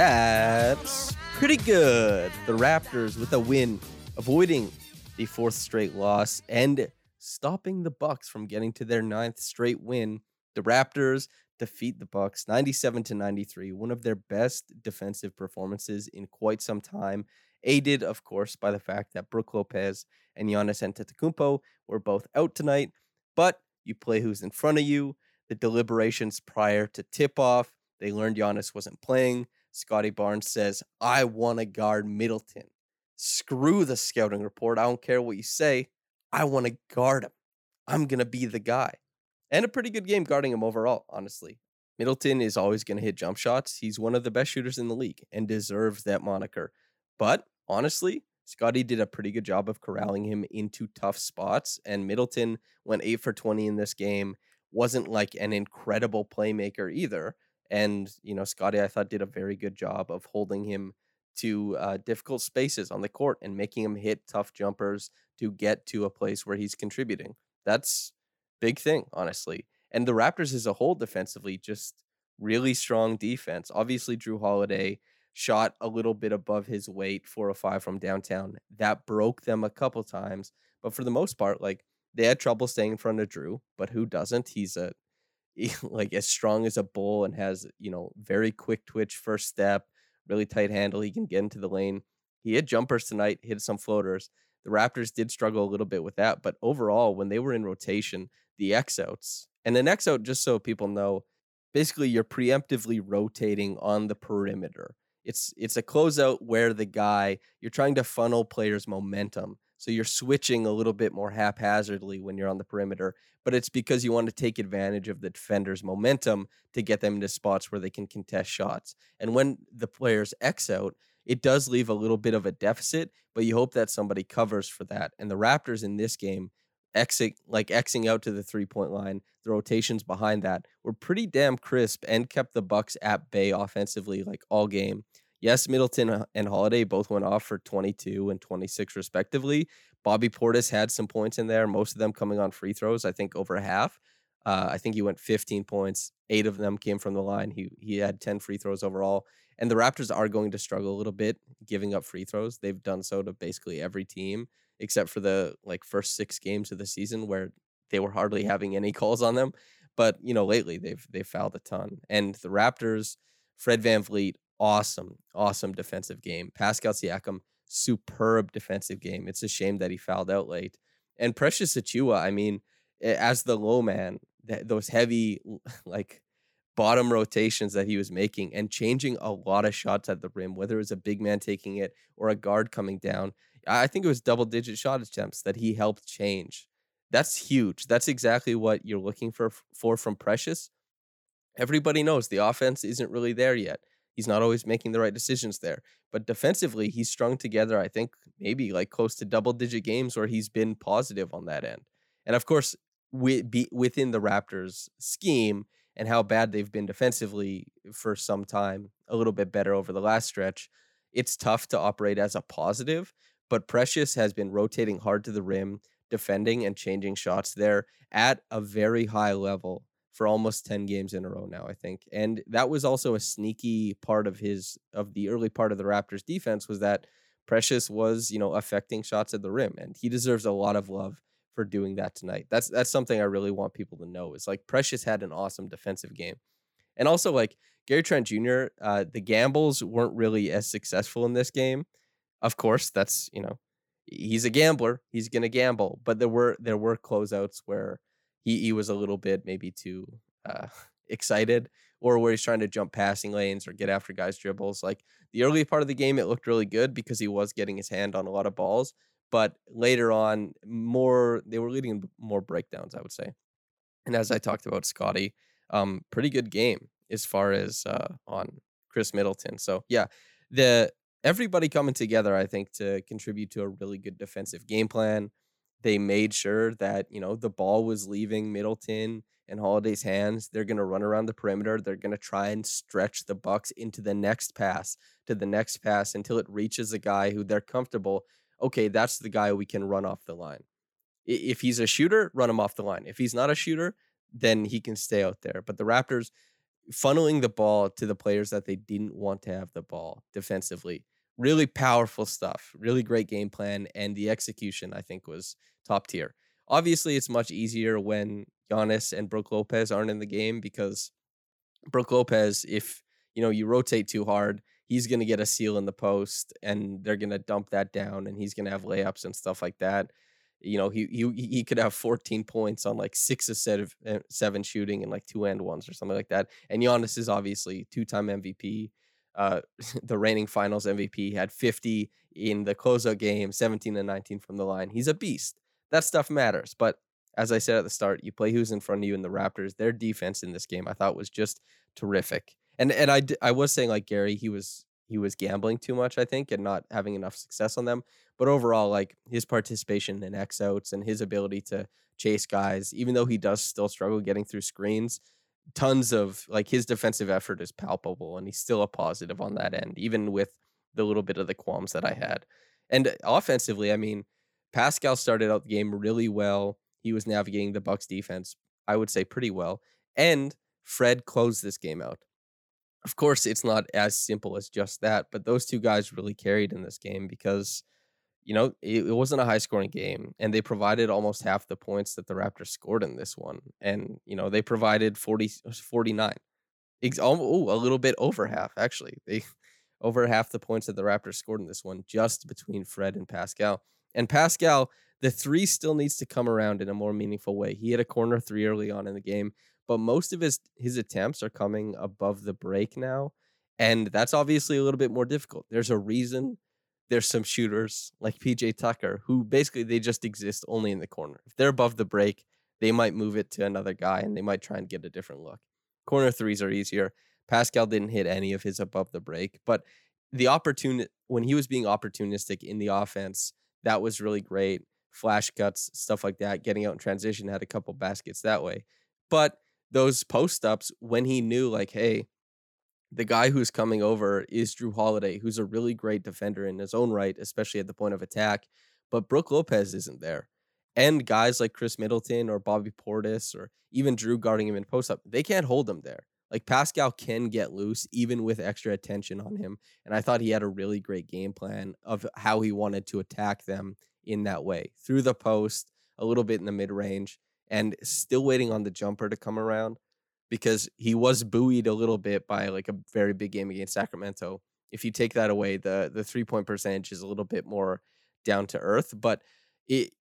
that's pretty good. The Raptors with a win, avoiding the fourth straight loss and stopping the Bucks from getting to their ninth straight win. The Raptors defeat the Bucks 97 to 93, one of their best defensive performances in quite some time, aided of course by the fact that Brook Lopez and Giannis Antetokounmpo were both out tonight, but you play who's in front of you. The deliberations prior to tip off they learned Giannis wasn't playing. Scottie Barnes says, I want to guard Middleton. Screw the scouting report. I don't care what you say. I want to guard him. I'm going to be the guy. And a pretty good game guarding him overall, honestly. Middleton is always going to hit jump shots. He's one of the best shooters in the league and deserves that moniker. But honestly, Scottie did a pretty good job of corralling him into tough spots. And Middleton went 8 for 20 in this game. Wasn't like an incredible playmaker either. And, you know, Scottie, I thought, did a very good job of holding him to uh, difficult spaces on the court and making him hit tough jumpers to get to a place where he's contributing. That's big thing, honestly. And the Raptors as a whole defensively, just really strong defense. Obviously, Jrue Holiday shot a little bit above his weight, four or five from downtown. That broke them a couple times. But for the most part, like they had trouble staying in front of Jrue, but who doesn't? He's a like as strong as a bull and has you know very quick twitch first step, really tight handle. He can get into the lane. He hit jumpers tonight, hit some floaters. The Raptors did struggle a little bit with that, but overall, when they were in rotation, the X outs and an X out, just so people know, basically you're preemptively rotating on the perimeter. It's it's a closeout where the guy you're trying to funnel players' momentum so you're switching a little bit more haphazardly when you're on the perimeter, but it's because you want to take advantage of the defender's momentum to get them into spots where they can contest shots. And when the players X out, it does leave a little bit of a deficit, but you hope that somebody covers for that. And the Raptors in this game, exit like Xing out to the three point line, the rotations behind that were pretty damn crisp and kept the Bucks at bay offensively like all game. Yes, Middleton and Holiday both went off for 22 and 26 respectively. Bobby Portis had some points in there, most of them coming on free throws, I think over half. Uh, I think he went 15 points. Eight of them came from the line. He he had 10 free throws overall. And the Raptors are going to struggle a little bit giving up free throws. They've done so to basically every team except for the like first six games of the season where they were hardly having any calls on them. But you know, lately they've they've fouled a ton. And the Raptors, Fred VanVleet, awesome, awesome defensive game. Pascal Siakam, superb defensive game. It's a shame that he fouled out late. And Precious Achiuwa, I mean, as the low man, those heavy like bottom rotations that he was making and changing a lot of shots at the rim, whether it was a big man taking it or a guard coming down. I think it was double digit shot attempts that he helped change. That's huge. That's exactly what you're looking for for from Precious. Everybody knows the offense isn't really there yet. He's not always making the right decisions there. But defensively, he's strung together, I think, maybe like close to double digit games where he's been positive on that end. And of course, within the Raptors scheme and how bad they've been defensively for some time, a little bit better over the last stretch, it's tough to operate as a positive. But Precious has been rotating hard to the rim, defending and changing shots there at a very high level for almost 10 games in a row now, I think. And that was also a sneaky part of his of the early part of the Raptors defense was that Precious was, you know, affecting shots at the rim and he deserves a lot of love for doing that tonight. That's that's something I really want people to know. Is like Precious had an awesome defensive game. And also like Gary Trent Jr., uh, the gambles weren't really as successful in this game. Of course, that's, you know, he's a gambler. He's going to gamble, but there were there were closeouts where he he was a little bit maybe too uh, excited or where he's trying to jump passing lanes or get after guys dribbles. Like the early part of the game, it looked really good because he was getting his hand on a lot of balls. But later on, more they were leading more breakdowns, I would say. And as I talked about Scottie, um, pretty good game as far as uh, on Khris Middleton. So yeah, the everybody coming together, I think, to contribute to a really good defensive game plan. They made sure that, you know, the ball was leaving Middleton and Holiday's hands. They're going to run around the perimeter. They're going to try and stretch the Bucks into the next pass, to the next pass until it reaches a guy who they're comfortable. Okay, that's the guy we can run off the line. If he's a shooter, run him off the line. If he's not a shooter, then he can stay out there. But the Raptors funneling the ball to the players that they didn't want to have the ball defensively really powerful stuff. Really great game plan, and the execution I think was top tier. Obviously, it's much easier when Giannis and Brook Lopez aren't in the game because Brook Lopez, if you know you rotate too hard, he's gonna get a seal in the post, and they're gonna dump that down, and he's gonna have layups and stuff like that. You know, he he he could have 14 points on like six of eh, seven shooting and like two and ones or something like that. And Giannis is obviously two time MVP uh, the reigning finals MVP, had 50 in the closeout game, 17 and 19 from the line. He's a beast. That stuff matters. But as I said at the start, you play who's in front of you in the Raptors. Their defense in this game, I thought, was just terrific. And and I I was saying like Gary, he was he was gambling too much, I think, and not having enough success on them. But overall, like his participation in X outs and his ability to chase guys, even though he does still struggle getting through screens, tons of like his defensive effort is palpable and he's still a positive on that end, even with the little bit of the qualms that I had. And offensively, I mean, Pascal started out the game really well. He was navigating the Bucks defense, I would say, pretty well. And Fred closed this game out. Of course, it's not as simple as just that, but those two guys really carried in this game because you know, it, it, wasn't a high scoring game, and they provided almost half the points that the Raptors scored in this one. And, you know, they provided 40, uh, 49. Oh, a little bit over half, actually. They over half the points that the Raptors scored in this one, just between Fred and Pascal. And Pascal, the three still needs to come around in a more meaningful way. He had a corner three early on in the game, but most of his his attempts are coming above the break now. And that's obviously a little bit more difficult. There's a reason there's some shooters like PJ Tucker who basically they just exist only in the corner. If they're above the break, they might move it to another guy and they might try and get a different look. Corner threes are easier. Pascal didn't hit any of his above the break, but the opportunity when he was being opportunistic in the offense, that was really great. Flash cuts, stuff like that, getting out in transition, had a couple baskets that way. But those post ups, when he knew, like, hey, the guy who's coming over is Jrue Holiday, who's a really great defender in his own right, especially at the point of attack. But Brook Lopez isn't there. And guys like Khris Middleton or Bobby Portis or even Jrue guarding him in post up, they can't hold him there. Like Pascal can get loose even with extra attention on him. And I thought he had a really great game plan of how he wanted to attack them in that way through the post, a little bit in the mid range, and still waiting on the jumper to come around because he was buoyed a little bit by like a very big game against Sacramento. If you take that away, the the three point percentage is a little bit more down to earth, but it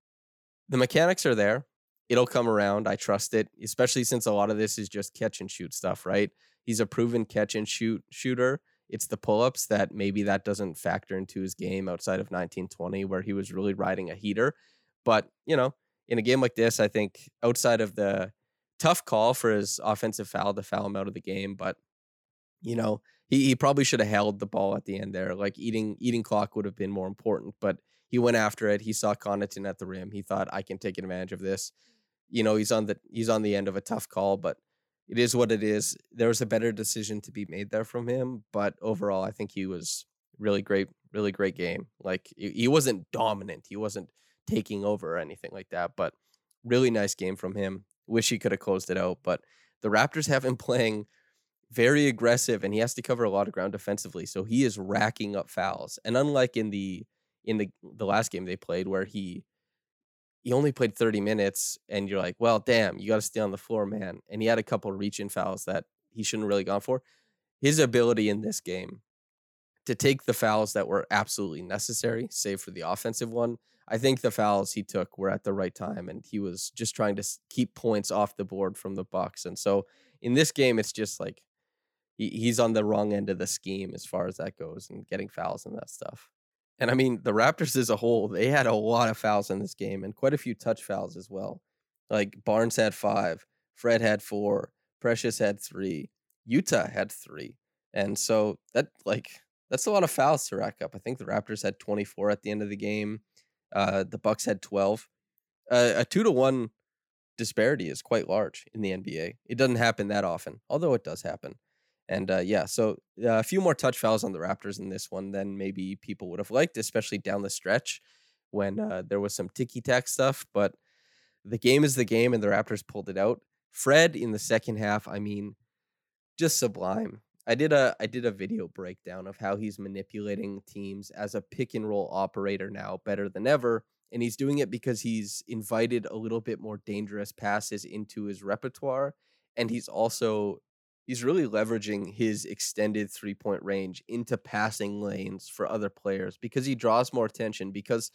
the mechanics are there. It'll come around. I trust it, especially since a lot of this is just catch and shoot stuff, right? He's a proven catch and shoot shooter. It's the pull-ups that maybe that doesn't factor into his game outside of 1920 where he was really riding a heater. But, you know, in a game like this, I think outside of the tough call for his offensive foul to foul him out of the game, but you know, he, he probably should have held the ball at the end there. Like eating eating clock would have been more important, but he went after it. He saw Connaughton at the rim. He thought I can take advantage of this. You know, he's on the he's on the end of a tough call, but it is what it is. There was a better decision to be made there from him, but overall, I think he was really great, really great game. Like he wasn't dominant, he wasn't taking over or anything like that, but really nice game from him. Wish he could have closed it out, but the Raptors have him playing very aggressive and he has to cover a lot of ground defensively. So he is racking up fouls. And unlike in the in the the last game they played where he he only played 30 minutes and you're like, well, damn, you got to stay on the floor, man. And he had a couple reach in fouls that he shouldn't really gone for. His ability in this game to take the fouls that were absolutely necessary, save for the offensive one. I think the fouls he took were at the right time, and he was just trying to keep points off the board from the Bucks. And so in this game, it's just like he, he's on the wrong end of the scheme as far as that goes, and getting fouls and that stuff. And I mean, the Raptors as a whole, they had a lot of fouls in this game, and quite a few touch fouls as well. Like Barnes had five, Fred had four, Precious had three, Yuta had three, and so that like that's a lot of fouls to rack up. I think the Raptors had 24 at the end of the game. Uh, the Bucks had 12. Uh, a two to one disparity is quite large in the NBA. It doesn't happen that often, although it does happen. And uh, yeah, so uh, a few more touch fouls on the Raptors in this one than maybe people would have liked, especially down the stretch when uh, there was some ticky tack stuff. But the game is the game, and the Raptors pulled it out. Fred in the second half, I mean, just sublime. I did a I did a video breakdown of how he's manipulating teams as a pick and roll operator now better than ever and he's doing it because he's invited a little bit more dangerous passes into his repertoire and he's also he's really leveraging his extended three-point range into passing lanes for other players because he draws more attention because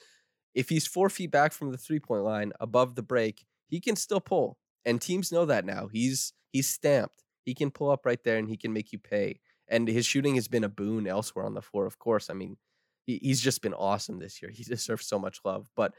if he's 4 feet back from the three-point line above the break he can still pull and teams know that now he's he's stamped he can pull up right there and he can make you pay. And his shooting has been a boon elsewhere on the floor, of course. I mean, he, he's just been awesome this year. He deserves so much love. But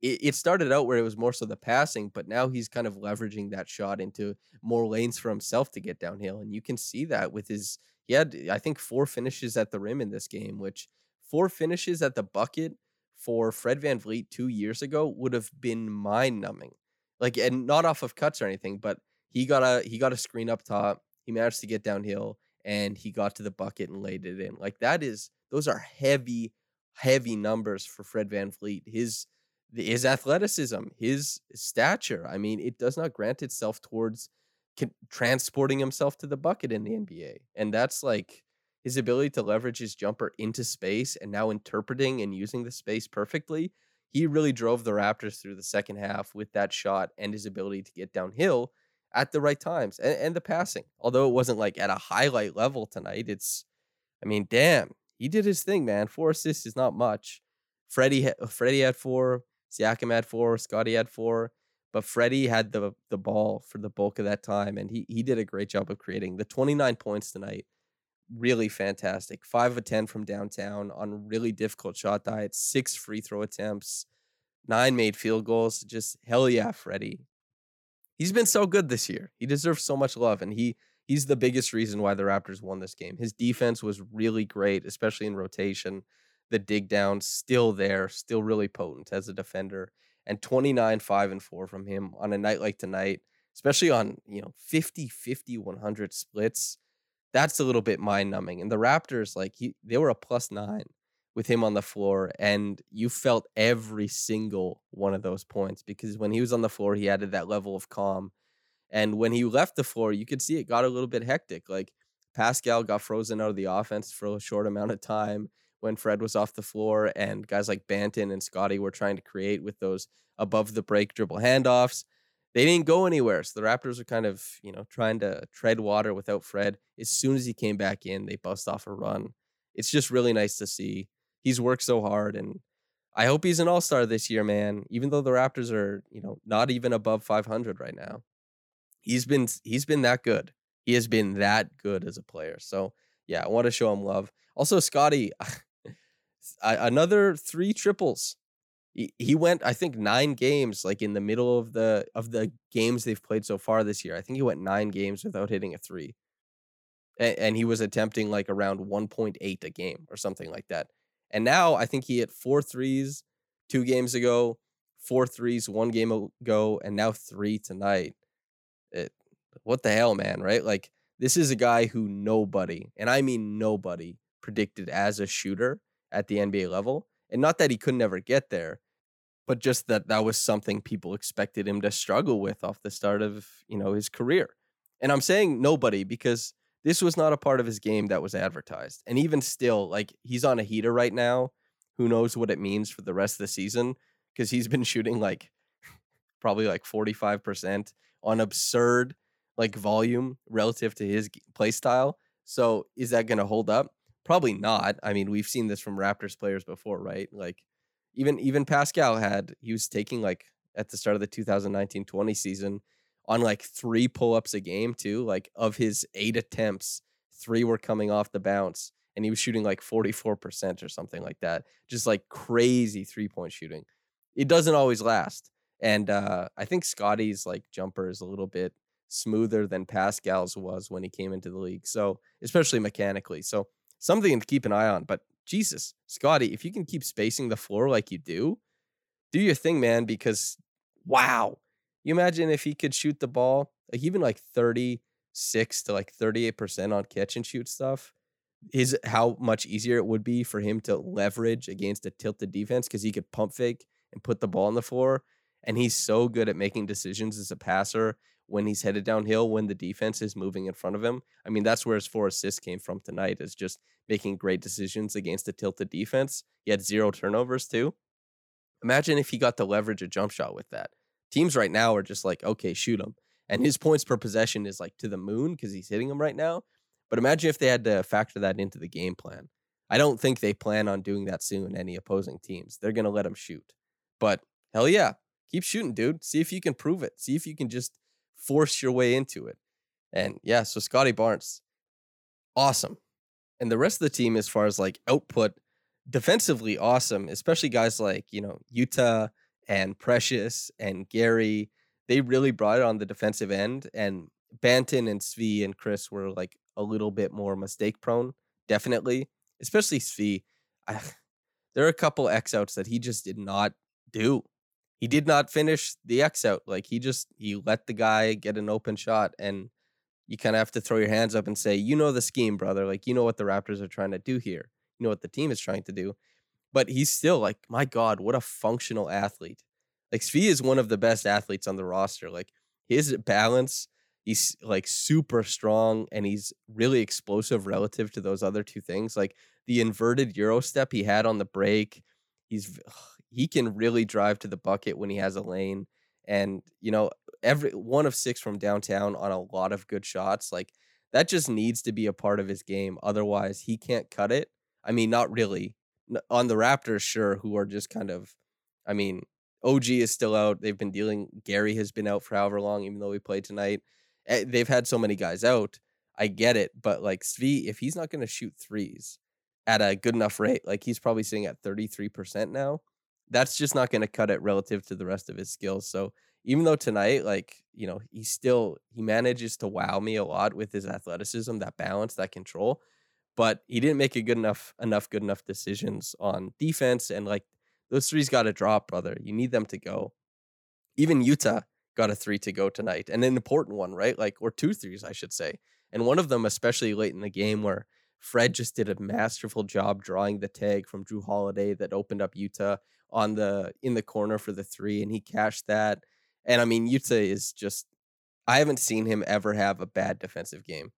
it, it started out where it was more so the passing, but now he's kind of leveraging that shot into more lanes for himself to get downhill. And you can see that with his, he had, I think, four finishes at the rim in this game, which four finishes at the bucket for Fred VanVleet two years ago would have been mind numbing. Like, and not off of cuts or anything, but he got a he got a screen up top. He managed to get downhill and he got to the bucket and laid it in. Like that is those are heavy, heavy numbers for Fred Van VanVleet. His his athleticism, his stature. I mean, it does not grant itself towards transporting himself to the bucket in the NBA. And that's like his ability to leverage his jumper into space and now interpreting and using the space perfectly. He really drove the Raptors through the second half with that shot and his ability to get downhill at the right times and, and the passing. Although it wasn't like at a highlight level tonight, it's, I mean, damn, he did his thing, man. Four assists is not much. Freddie, uh, Freddie had four, Siakam had four, Scotty had four, but Freddie had the the ball for the bulk of that time, and he he did a great job of creating the 29 points tonight. Really fantastic. Five of ten from downtown on really difficult shot diet. Six free throw attempts, nine made field goals. Just hell yeah, Freddie he's been so good this year. He deserves so much love, and he he's the biggest reason why the Raptors won this game. His defense was really great, especially in rotation. The dig down still there, still really potent as a defender. And 29, 5, and 4 from him on a night like tonight, especially on, you know, 50, 50, 100 splits. That's a little bit mind numbing. And the Raptors, like, he, they were a plus nine with him on the floor and you felt every single one of those points because when he was on the floor he added that level of calm and when he left the floor you could see it got a little bit hectic like pascal got frozen out of the offense for a short amount of time when fred was off the floor and guys like banton and scottie were trying to create with those above the break dribble handoffs. They didn't go anywhere so the raptors were kind of you know trying to tread water without fred. As soon as he came back in they bust off a run. It's just really nice to see he's worked so hard and I hope he's an all-star this year, man. Even though the Raptors are, you know, not even above 500 right now. He's been he's been that good. He has been that good as a player. So, yeah, I want to show him love. Also, Scottie another 3 triples. He, he went I think 9 games like in the middle of the of the games they've played so far this year. I think he went 9 games without hitting a 3. And, and he was attempting like around 1.8 a game or something like that. And now I think he hit four threes two games ago, four threes one game ago, and now three tonight. It, what the hell, man, right? Like, this is a guy who nobody, and I mean nobody, predicted as a shooter at the NBA level. And not that he could never get there, but just that that was something people expected him to struggle with off the start of, you know, his career. And I'm saying nobody because this was not a part of his game that was advertised. And even still, like he's on a heater right now. Who knows what it means for the rest of the season? Because he's been shooting like probably like 45% on absurd like volume relative to his play style. So is that going to hold up? Probably not. I mean, we've seen this from Raptors players before, right? Like even even Pascal had he was taking like at the start of the 2019-20 season on like three pull-ups a game too. Like of his eight attempts, three were coming off the bounce and he was shooting like 44% or something like that. Just like crazy three-point shooting. It doesn't always last. And uh, I think Scottie's like jumper is a little bit smoother than Pascal's was when he came into the league. So, especially mechanically. So, something to keep an eye on. But Jesus, Scottie, if you can keep spacing the floor like you do, do your thing, man, because wow. You imagine if he could shoot the ball, like even like 36 to like 38% on catch and shoot stuff, is how much easier it would be for him to leverage against a tilted defense because he could pump fake and put the ball on the floor. And he's so good at making decisions as a passer when he's headed downhill when the defense is moving in front of him. I mean, that's where his four assists came from tonight, is just making great decisions against a tilted defense. He had zero turnovers too. Imagine if he got to leverage a jump shot with that. Teams right now are just like, okay, shoot him. And his points per possession is like to the moon because he's hitting them right now. But imagine if they had to factor that into the game plan. I don't think they plan on doing that soon, any opposing teams. They're going to let him shoot. But hell yeah, keep shooting, dude. See if you can prove it. See if you can just force your way into it. And yeah, so Scottie Barnes, awesome. And the rest of the team, as far as like output, defensively awesome, especially guys like, you know, Yuta and Precious and Gary. They really brought it on the defensive end. And Banton and Svi and Chris were like a little bit more mistake prone, definitely. Especially Svi. I, there are a couple X outs that he just did not do he did not finish the X out. Like he just he let the guy get an open shot, and you kind of have to throw your hands up and say, you know the scheme, brother. Like you know what the Raptors are trying to do here. You know what the team is trying to do. But he's still like, my God, what a functional athlete. Like Svi is one of the best athletes on the roster. Like his balance, he's like super strong and he's really explosive relative to those other two things. Like the inverted Euro step he had on the break. He's he can really drive to the bucket when he has a lane. And, you know, every one of six from downtown on a lot of good shots. Like that just needs to be a part of his game. Otherwise, he can't cut it. I mean, not really. On the Raptors, sure, who are just kind of, I mean, OG is still out. They've been dealing, Gary has been out for however long, even though he played tonight. Eh, they've had so many guys out. I get it. But like Svi, if he's not going to shoot threes at a good enough rate, like he's probably sitting at 33% now that's just not going to cut it relative to the rest of his skills. So even though tonight, like, you know, he still he manages to wow me a lot with his athleticism, that balance, that control, but he didn't make a good enough enough good enough decisions on defense and like those threes got to drop, brother. You need them to go. Even Yuta got a three to go tonight, and an important one, right? Like, or two threes, I should say. And one of them, especially late in the game, where Fred just did a masterful job drawing the tag from Jrue Holiday that opened up Yuta on the in the corner for the three, and he cashed that. And I mean, Yuta is just I haven't seen him ever have a bad defensive game.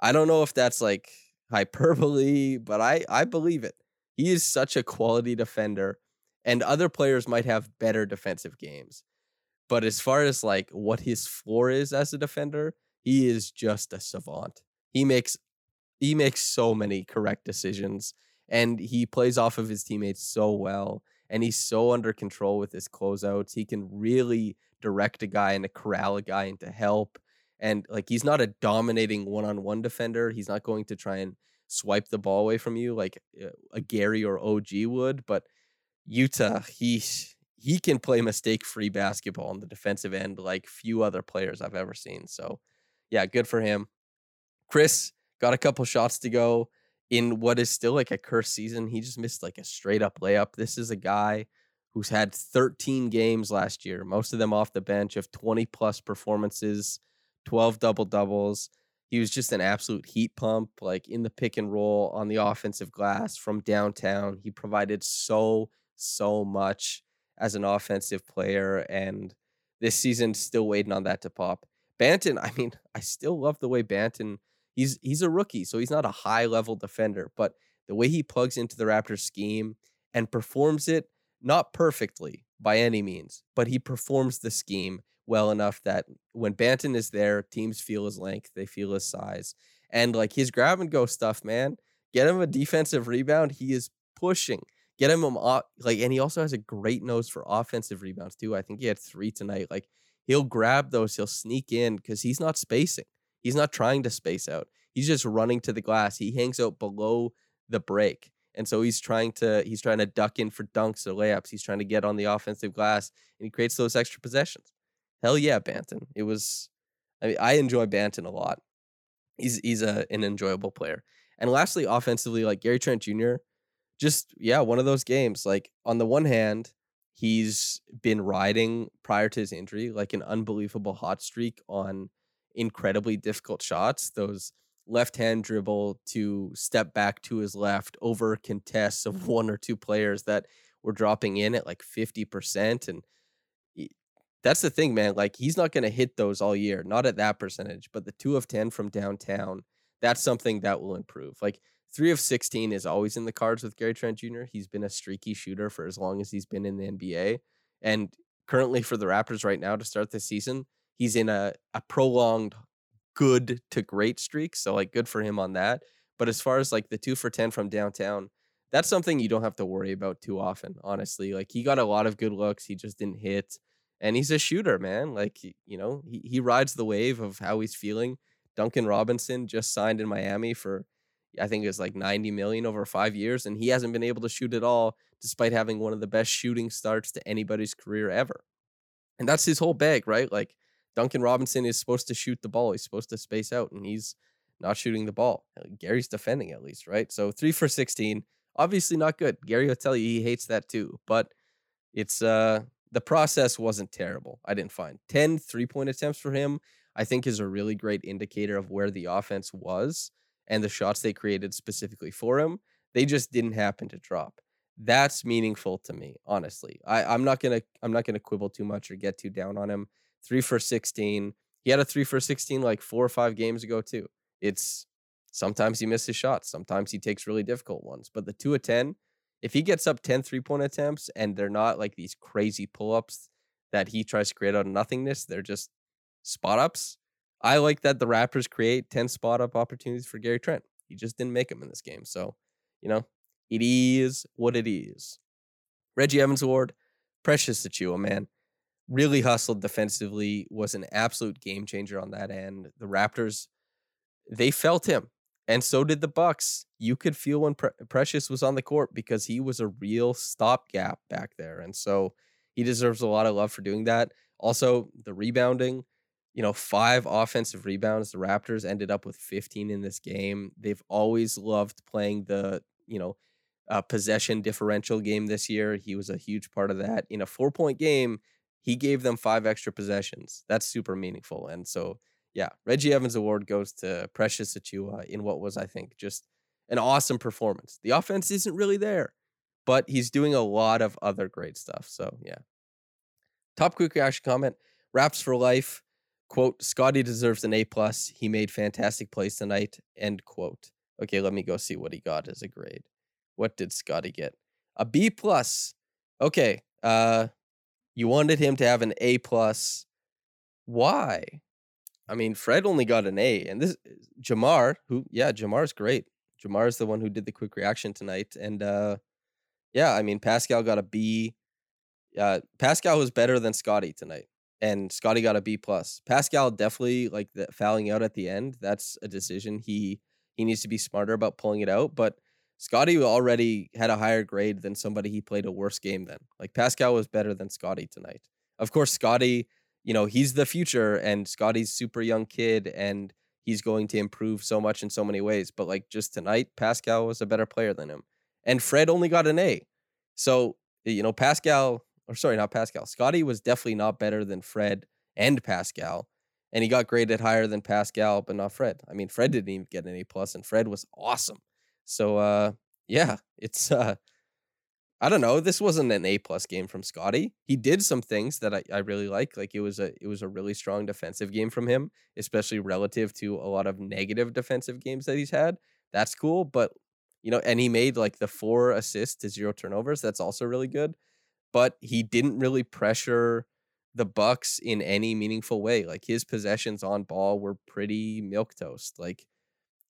I don't know if that's like hyperbole, but I I believe it. He is such a quality defender, and other players might have better defensive games. But as far as like what his floor is as a defender, he is just a savant. He makes he makes so many correct decisions and he plays off of his teammates so well and he's so under control with his closeouts. He can really direct a guy and corral a guy into help. And like he's not a dominating one-on-one defender. He's not going to try and swipe the ball away from you like uh, a Gary or OG would, but Yuta, he he can play mistake-free basketball on the defensive end like few other players I've ever seen. So, yeah, good for him. Chris got a couple shots to go in what is still like a cursed season. He just missed like a straight up layup. This is a guy who's had 13 games last year, most of them off the bench of 20 plus performances, 12 double doubles. He was just an absolute heat pump, like in the pick and roll on the offensive glass from downtown. He provided so, so much as an offensive player. And this season, still waiting on that to pop. Banton, I mean, I still love the way Banton. He's he's a rookie, so he's not a high level defender, but the way he plugs into the Raptors scheme and performs it not perfectly by any means, but he performs the scheme well enough that when Banton is there, teams feel his length, they feel his size, and like his grab and go stuff, man. Get him a defensive rebound, he is pushing. Get him off, like, and he also has a great nose for offensive rebounds too. I think he had three tonight. Like he'll grab those, he'll sneak in because he's not spacing. He's not trying to space out. He's just running to the glass. He hangs out below the break. And so he's trying to he's trying to duck in for dunks or layups. He's trying to get on the offensive glass and he creates those extra possessions. Hell yeah, Banton. It was I mean, I enjoy Banton a lot. He's he's a, an enjoyable player. And lastly, offensively, like Gary Trent Jr., just yeah, one of those games. Like on the one hand, he's been riding prior to his injury like an unbelievable hot streak on incredibly difficult shots. Those left hand dribble to step back to his left over contests of mm-hmm. one or two players that were dropping in at like 50%. And that's the thing, man. Like he's not going to hit those all year, not at that percentage, but the two of 10 from downtown, that's something that will improve. Like three of 16 is always in the cards with Gary Trent Jr. He's been a streaky shooter for as long as he's been in the NBA. And currently for the Raptors right now to start the season, he's in a, a prolonged good to great streak. So like good for him on that. But as far as like the two for 10 from downtown, that's something you don't have to worry about too often, honestly. Like he got a lot of good looks. He just didn't hit. And he's a shooter, man. Like, you know, he, he rides the wave of how he's feeling. Duncan Robinson just signed in Miami for I think it was like 90 million over five years, and he hasn't been able to shoot at all, despite having one of the best shooting starts to anybody's career ever. And that's his whole bag, right? Like Duncan Robinson is supposed to shoot the ball, he's supposed to space out, and he's not shooting the ball. Uh, Gary's defending at least, right? So three for 16, obviously not good. Gary will tell you he hates that too, but it's uh the process wasn't terrible. I didn't find 10 three point attempts for him. I think is a really great indicator of where the offense was and the shots they created specifically for him, they just didn't happen to drop. That's meaningful to me, honestly. I, I'm not gonna I'm not gonna quibble too much or get too down on him. Three for sixteen. He had a three for sixteen like four or five games ago too. It's sometimes he misses shots, sometimes he takes really difficult ones. But the two of ten, if he gets up 10 three-point attempts and they're not like these crazy pull-ups that he tries to create out of nothingness, they're just spot ups. I like that the Raptors create 10 spot up opportunities for Gary Trent. He just didn't make them in this game. So, you know, it is what it is. Reggie Evans Award, Precious Achiuwa, man. Really hustled defensively, was an absolute game changer on that end. The Raptors, they felt him. And so did the Bucks. You could feel when Pre- Precious was on the court because he was a real stopgap back there. And so he deserves a lot of love for doing that. Also, the rebounding, you know, five offensive rebounds. The Raptors ended up with 15 in this game. They've always loved playing the, you know, uh, possession differential game this year. He was a huge part of that. In a four point game, he gave them five extra possessions. That's super meaningful. And so, yeah, Reggie Evans Award goes to Precious Achiuwa in what was, I think, just an awesome performance. The offense isn't really there, but he's doing a lot of other great stuff. So, yeah. Top quick reaction comment Raps for life quote Scottie deserves an a plus he made fantastic plays tonight end quote okay let me go see what he got as a grade what did Scottie get a b plus okay uh you wanted him to have an a plus why i mean fred only got an a and this jamar who yeah jamar's great Jamar is the one who did the quick reaction tonight and uh yeah i mean pascal got a b uh pascal was better than Scottie tonight and Scottie got a B plus. Pascal definitely like the fouling out at the end. That's a decision he he needs to be smarter about pulling it out. But Scottie already had a higher grade than somebody he played a worse game than. Like Pascal was better than Scottie tonight. Of course, Scottie, you know, he's the future, and Scottie's super young kid, and he's going to improve so much in so many ways. But like just tonight, Pascal was a better player than him, and Fred only got an A. So you know, Pascal or sorry, not Pascal. Scottie was definitely not better than Fred and Pascal, and he got graded higher than Pascal, but not Fred. I mean, Fred didn't even get an A plus, and Fred was awesome. So, uh, yeah, it's uh, I don't know. This wasn't an A plus game from Scottie. He did some things that I, I really like. Like it was a it was a really strong defensive game from him, especially relative to a lot of negative defensive games that he's had. That's cool. But you know, and he made like the four assists to zero turnovers. That's also really good. But he didn't really pressure the Bucks in any meaningful way. Like his possessions on ball were pretty milk toast. Like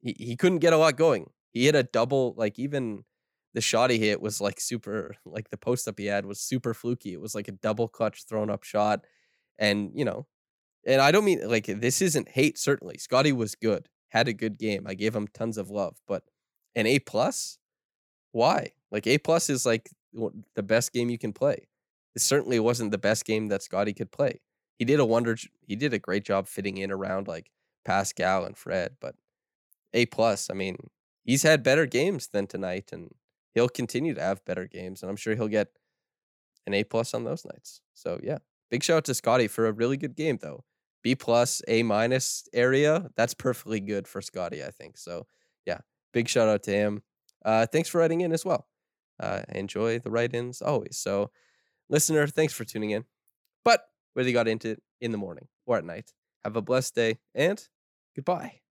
he, he couldn't get a lot going. He hit a double, like even the shot he hit was like super like the post up he had was super fluky. It was like a double clutch thrown up shot. And, you know, and I don't mean like this isn't hate, certainly. Scottie was good, had a good game. I gave him tons of love, but an A plus? Why? Like A plus is like the best game you can play. It certainly wasn't the best game that Scottie could play. He did a wonder he did a great job fitting in around like Pascal and Fred, but A plus, I mean, he's had better games than tonight and he'll continue to have better games, and I'm sure he'll get an A plus on those nights. So yeah, big shout out to Scottie for a really good game though. B plus, A minus area. That's perfectly good for Scottie, I think. So yeah, big shout out to him. Uh, thanks for writing in as well. Uh, enjoy the write-ins always. So, listener, thanks for tuning in. But whether you got into it in the morning or at night, have a blessed day and goodbye.